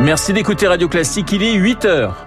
Merci d'écouter Radio Classique, il est 8 heures.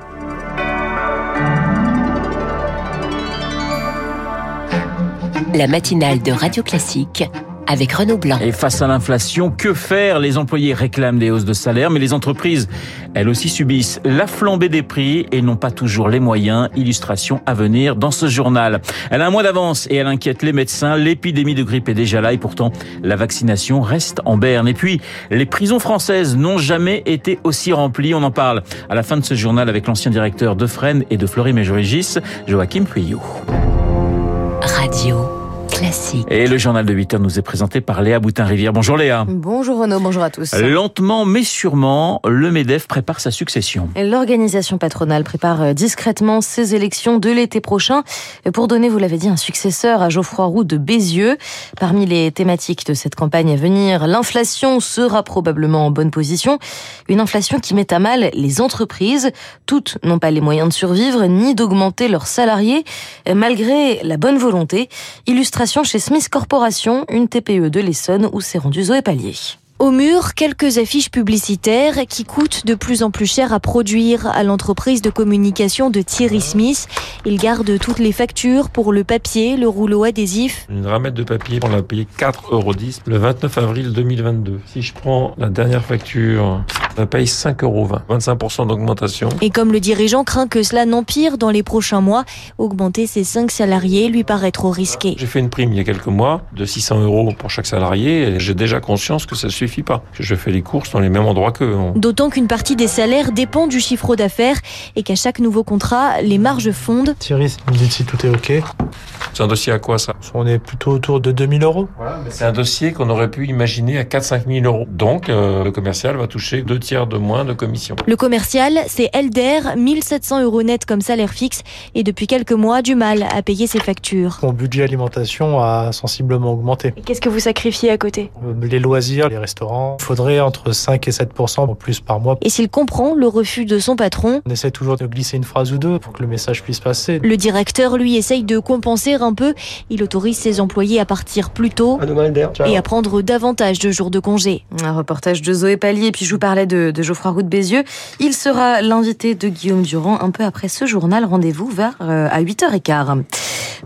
La matinale de Radio Classique avec Renaud Blanc. Et face à l'inflation, que faire? Les employés réclament des hausses de salaire, mais les entreprises, elles aussi subissent la flambée des prix et n'ont pas toujours les moyens. Illustration à venir dans ce journal. Elle a un mois d'avance et elle inquiète les médecins. L'épidémie de grippe est déjà là et pourtant la vaccination reste en berne. Et puis, les prisons françaises n'ont jamais été aussi remplies. On en parle à la fin de ce journal avec l'ancien directeur de Fresnes et de Fleury-Mérogis, Joachim Pueyo. Radio. Classique. Et le journal de 8 heures nous est présenté par Léa Boutin-Rivière. Bonjour Léa. Bonjour Renaud, bonjour à tous. Lentement mais sûrement, le MEDEF prépare sa succession. L'organisation patronale prépare euh, discrètement ses élections de l'été prochain pour donner, vous l'avez dit, un successeur à Geoffroy Roux de Bézieux. Parmi les thématiques de cette campagne à venir, l'inflation sera probablement en bonne position. Une inflation qui met à mal les entreprises. Toutes n'ont pas les moyens de survivre ni d'augmenter leurs salariés malgré la bonne volonté. Illustration chez Smith Corporation, une TPE de l'Essonne où s'est rendu Zoé Pallier. Au mur, quelques affiches publicitaires qui coûtent de plus en plus cher à produire à l'entreprise de communication de Thierry Smith. Il garde toutes les factures pour le papier, le rouleau adhésif. Une ramette de papier, on l'a payé 4,10 euros le 29 avril 2022. Si je prends la dernière facture, on paye 5,20 euros, 25% d'augmentation. Et comme le dirigeant craint que cela n'empire dans les prochains mois, augmenter ses 5 salariés lui paraît trop risqué. J'ai fait une prime il y a quelques mois de 600 euros pour chaque salarié et j'ai déjà conscience que ça suffit pas. Je fais les courses dans les mêmes endroits qu'eux. D'autant qu'une partie des salaires dépend du chiffre d'affaires et qu'à chaque nouveau contrat, les marges fondent. Thierry, me dites si tout est OK. C'est un dossier à quoi ça? On est plutôt autour de 2000 euros. c'est un dossier qu'on aurait pu imaginer à 4-5 000 euros. Donc euh, le commercial va toucher deux tiers de moins de commission. Le commercial, c'est Elder, 1700 euros net comme salaire fixe et depuis quelques mois, du mal à payer ses factures. Mon budget alimentation a sensiblement augmenté. Qu'est-ce que vous sacrifiez à côté? Euh, Les loisirs, les restaurants. Il faudrait entre 5 et 7 en plus par mois. Et s'il comprend le refus de son patron, On essaie toujours de glisser une phrase ou deux pour que le message puisse passer. le directeur, lui, essaye de compenser un peu. Il autorise ses employés à partir plus tôt et à prendre davantage de jours de congé. Un reportage de Zoé Pallier, puis je vous parlais de, de Geoffroy Roux de Bézieux. Il sera l'invité de Guillaume Durand un peu après ce journal. Rendez-vous vers euh, à 8h15.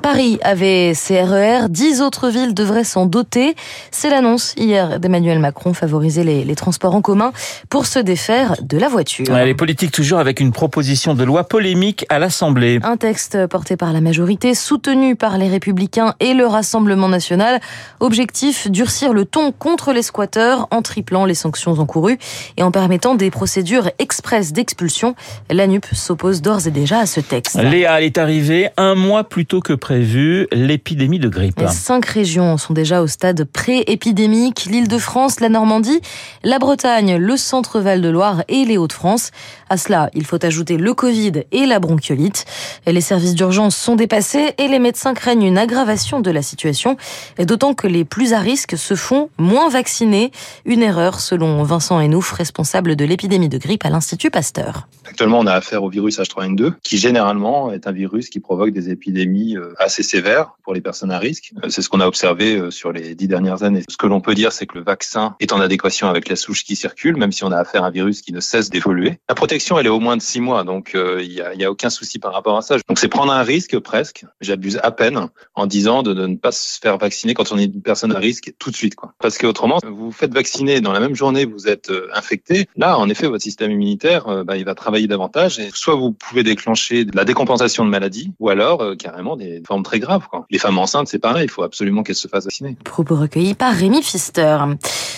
Paris avait ses RER, 10 autres villes devraient s'en doter. C'est l'annonce hier d'Emmanuel Macron, favoriser les, les transports en commun pour se défaire de la voiture. Ouais, les politiques toujours avec une proposition de loi polémique à l'Assemblée. Un texte porté par la majorité, soutenu par les Républicains et le Rassemblement national. Objectif, durcir le ton contre les squatteurs en triplant les sanctions encourues et en permettant des procédures express d'expulsion. L'ANUP s'oppose d'ores et déjà à ce texte. Léa, elle est arrivée un mois plus tôt que prévu, l'épidémie de grippe. Les cinq régions sont déjà au stade pré-épidémique. L'Île-de-France, la Normandie, la Bretagne, le Centre-Val de Loire et les Hauts-de-France. À cela, il faut ajouter le Covid et la bronchiolite. Les services d'urgence sont dépassés et les médecins craignent une aggravation de la situation, d'autant que les plus à risque se font moins vaccinés. Une erreur, selon Vincent Henouf, responsable de l'épidémie de grippe à l'Institut Pasteur. Actuellement, on a affaire au virus H3N2, qui généralement est un virus qui provoque des épidémies euh, assez sévères pour les personnes à risque. Euh, C'est ce qu'on a observé euh, sur les dix dernières années. Ce que l'on peut dire, c'est que le vaccin est en adéquation avec la souche qui circule, même si on a affaire à un virus qui ne cesse d'évoluer. La protection, elle est au moins de six mois, donc il n'y a, a aucun souci par rapport à ça. Donc c'est prendre un risque presque, j'abuse à peine, en disant de, ne pas se faire vacciner quand on est une personne à risque tout de suite. Quoi. Parce qu'autrement, vous vous faites vacciner dans la même journée, vous êtes infecté. Là, en effet, votre système immunitaire, bah, il va travailler davantage. Et soit vous pouvez déclencher de la décompensation de maladie, ou alors euh, carrément des formes très graves. Quoi. Les femmes enceintes, c'est pareil, il faut absolument qu'elles se fassent vacciner. Propos recueillis par Rémi Pfister.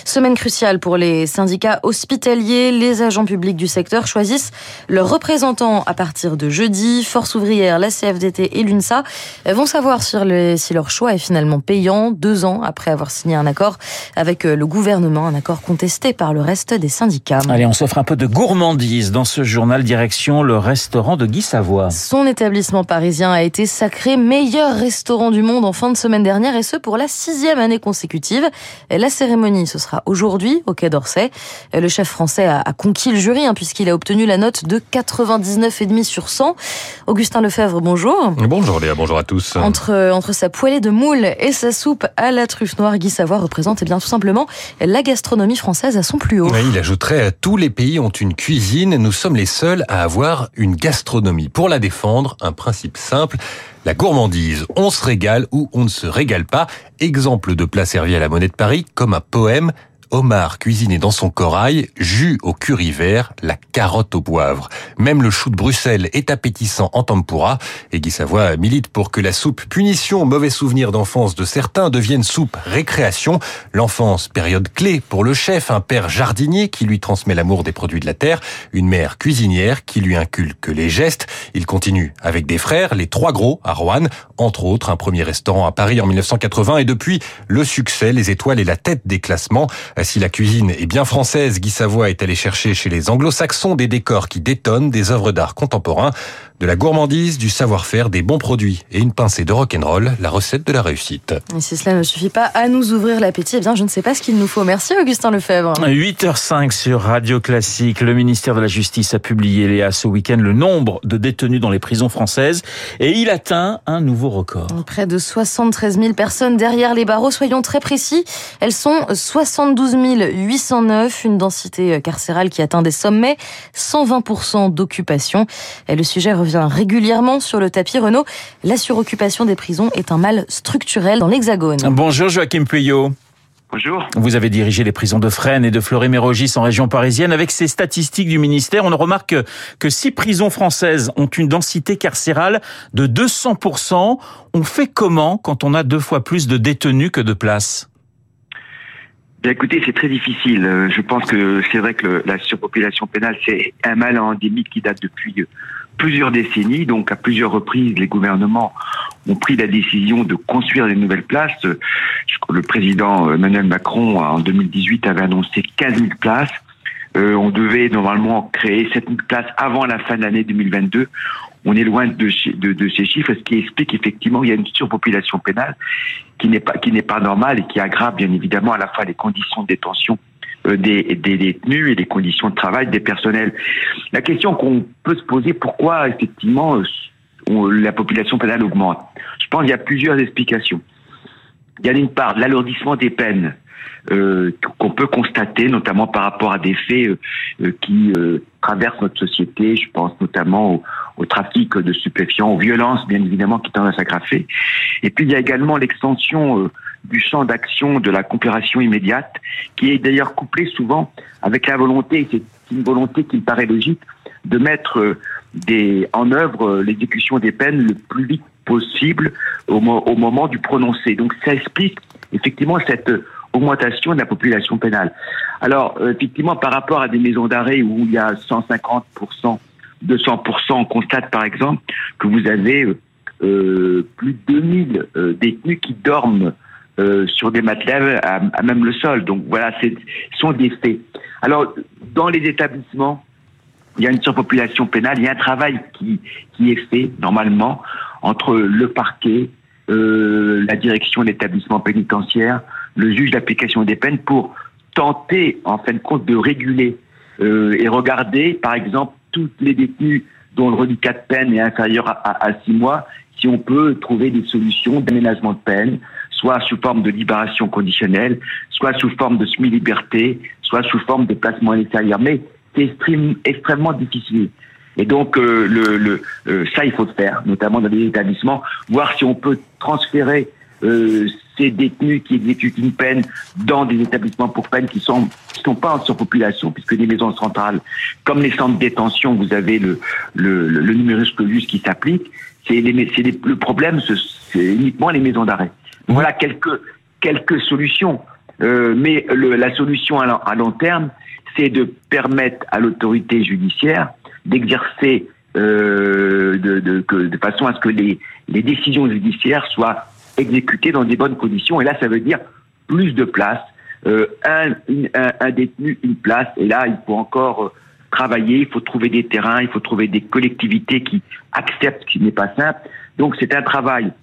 Semaine cruciale pour les syndicats hospitaliers. Les agents publics du secteur choisissent leurs représentants à partir de jeudi. Force ouvrière, la CFDT et l'UNSA vont savoir sur les- si leur choix est finalement payant deux ans après avoir signé un accord avec le gouvernement, un accord contesté par le reste des syndicats. Allez, on s'offre un peu de gourmandise dans ce journal direction le restaurant de Guy Savoie. Son établissement parisien a été sacré meilleur restaurant du monde en fin de semaine dernière et ce pour la sixième année consécutive. La cérémonie, ce sera aujourd'hui au Quai d'Orsay. Le chef français a, conquis le jury hein, puisqu'il a obtenu la note de 99,5 sur 100. Augustin Lefebvre, bonjour. Bonjour Léa, bonjour à tous. Entre, entre sa poêlée de moules et sa soupe à la truffe noire, Guy Savoie représente eh bien, tout simplement la gastronomie française à son plus haut. il ajouterait tous les pays ont une cuisine, nous sommes les seuls à avoir une gastronomie. Pour la défendre, un principe simple, la gourmandise, on se régale ou on ne se régale pas. Exemple de plat servi à la monnaie de Paris comme un poème homard cuisiné dans son corail, jus au curry vert, la carotte au poivre. Même le chou de Bruxelles est appétissant en tempura et Guy Savoie milite pour que la soupe punition, mauvais souvenir d'enfance de certains, devienne soupe récréation. L'enfance, période clé pour le chef, un père jardinier qui lui transmet l'amour des produits de la terre, une mère cuisinière qui lui inculque les gestes. Il continue avec des frères, les trois gros à Rouen, entre autres un premier restaurant à Paris en 1980 et depuis le succès, les étoiles et la tête des classements. Si la cuisine est bien française, Guy Savoie est allé chercher chez les anglo-saxons des décors qui détonnent, des œuvres d'art contemporains de la gourmandise, du savoir-faire, des bons produits et une pincée de rock'n'roll, la recette de la réussite. Et si cela ne suffit pas à nous ouvrir l'appétit, eh bien je ne sais pas ce qu'il nous faut. Merci Augustin Lefebvre. 8h05 sur Radio Classique. Le ministère de la Justice a publié, Léa, ce week-end, le nombre de détenus dans les prisons françaises et il atteint un nouveau record. Près de 73 000 personnes derrière les barreaux. Soyons très précis, elles sont 72 809, une densité carcérale qui atteint des sommets, 120% d'occupation. Et le sujet revient régulièrement sur le tapis. Renault, la suroccupation des prisons est un mal structurel dans l'Hexagone. Bonjour Joachim Puyot. Bonjour. Vous avez dirigé les prisons de Fresnes et de Fleury-Mérogis en région parisienne. Avec ces statistiques du ministère, on remarque que six prisons françaises ont une densité carcérale de 200%. On fait comment quand on a deux fois plus de détenus que de places? Bien, écoutez, c'est très difficile. Euh, je pense que c'est vrai que la surpopulation pénale, c'est un mal endémique qui date depuis plusieurs décennies, donc à plusieurs reprises, les gouvernements ont pris la décision de construire des nouvelles places. Le président Emmanuel Macron, en 2018, avait annoncé 15 000 places. Euh, on devait normalement créer 7 000 places avant la fin de l'année 2022. On est loin de, ces chiffres, ce qui explique effectivement qu'il y a une surpopulation pénale qui n'est pas qui n'est pas normale et qui aggrave bien évidemment à la fois les conditions de détention euh, des, détenus et les conditions de travail des personnels. La question qu'on peut se poser, pourquoi effectivement euh, la population pénale augmente? Je pense qu'il y a plusieurs explications. Il y a d'une part l'alourdissement des peines euh, qu'on peut constater, notamment par rapport à des faits qui traversent notre société. Je pense notamment au, trafic de stupéfiants, aux violences, bien évidemment, qui tendent à s'aggraver. Et puis il y a également l'extension du champ d'action de la coopération immédiate, qui est d'ailleurs couplé souvent avec la volonté, c'est une volonté qui me paraît logique, de mettre euh, en œuvre euh, l'exécution des peines le plus vite possible au moment du prononcé. Donc ça explique effectivement cette augmentation de la population pénale. Alors, euh, effectivement, par rapport à des maisons d'arrêt où il y a 150%, 200%, on constate par exemple que vous avez euh, plus de 2000 détenus qui dorment euh, sur des matelas à, même le sol. Donc voilà, ce sont des faits. Alors, dans les établissements, il y a une surpopulation pénale, il y a un travail qui, qui est fait normalement entre le parquet, euh, la direction de l'établissement pénitentiaire, le juge d'application des peines pour tenter, en fin de compte, de réguler euh, et regarder, par exemple, toutes les détenus dont le reliquat de peine est inférieur à, six mois, si on peut trouver des solutions d'aménagement de peine, soit sous forme de libération conditionnelle, soit sous forme de semi-liberté, soit sous forme de placement à l'extérieur. Mais c'est extrêmement difficile. Et donc, euh, le, euh, ça, il faut le faire, notamment dans les établissements, voir si on peut transférer euh, ces détenus qui exécutent une peine dans des établissements pour peine qui sont qui sont pas en surpopulation, puisque les maisons centrales, comme les centres de détention, vous avez le le, le, numerus clausus qui s'applique. C'est le problème, c'est uniquement les maisons d'arrêt. Voilà quelques, quelques solutions. Euh, mais le, la solution à, à long terme, c'est de permettre à l'autorité judiciaire d'exercer euh, de, de, de, façon à ce que les, les décisions judiciaires soient exécutées dans des bonnes conditions. Et là, ça veut dire plus de places, euh, un, un, un, détenu, une place. Et là, il faut encore euh, travailler, il faut trouver des terrains, il faut trouver des collectivités qui acceptent ce qui n'est pas simple. Donc c'est un travail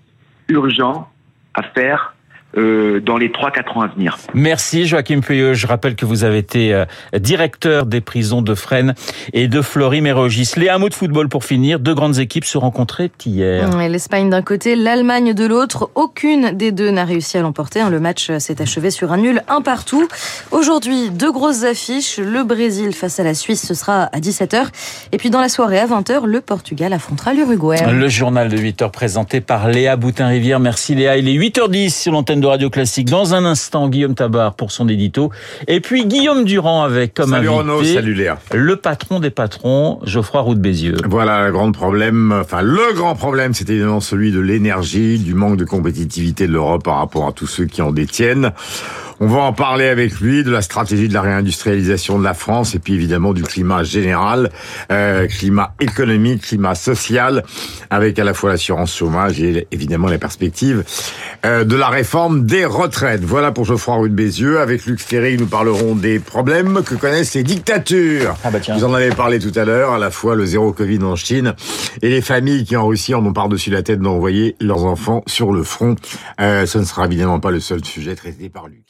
urgent, à faire euh, dans les 3-4 ans à venir. Merci Joachim Feuilleux. Je rappelle que vous avez été euh, directeur des prisons de Fresnes et de Flory-Mérogis. Les hameaux de football pour finir. Deux grandes équipes se rencontraient hier. L'Espagne d'un côté, l'Allemagne de l'autre. Aucune des deux n'a réussi à l'emporter. Hein. Le match s'est achevé sur un nul un partout. Aujourd'hui, deux grosses affiches. Le Brésil face à la Suisse, ce sera à 17h. Et puis dans la soirée à 20h, le Portugal affrontera l'Uruguay. Le journal de 8h présenté par Léa Boutin-Rivière. Merci Léa. Il est 8h10 sur l'antenne de Radio Classique. Dans un instant, Guillaume Tabar pour son édito. Et puis Guillaume Durand avec comme salut invité Renaud, salut Léa. le patron des patrons, Geoffroy Roux de Bézieux. Voilà le grand problème. Enfin, le grand problème, c'est évidemment celui de l'énergie, du manque de compétitivité de l'Europe par rapport à tous ceux qui en détiennent. On va en parler avec lui de la stratégie de la réindustrialisation de la France et puis évidemment du climat général, euh, climat économique, climat social, avec à la fois l'assurance chômage et évidemment les perspectives euh, de la réforme des retraites. Voilà pour Geoffroy Roux de Bézieux. Avec Luc Ferry, nous parlerons des problèmes que connaissent les dictatures. Ah bah tiens. Vous en avez parlé tout à l'heure, à la fois le zéro Covid en Chine et les familles qui en Russie en ont par-dessus la tête d'envoyer leurs enfants sur le front. Euh, ce ne sera évidemment pas le seul sujet traité par Luc.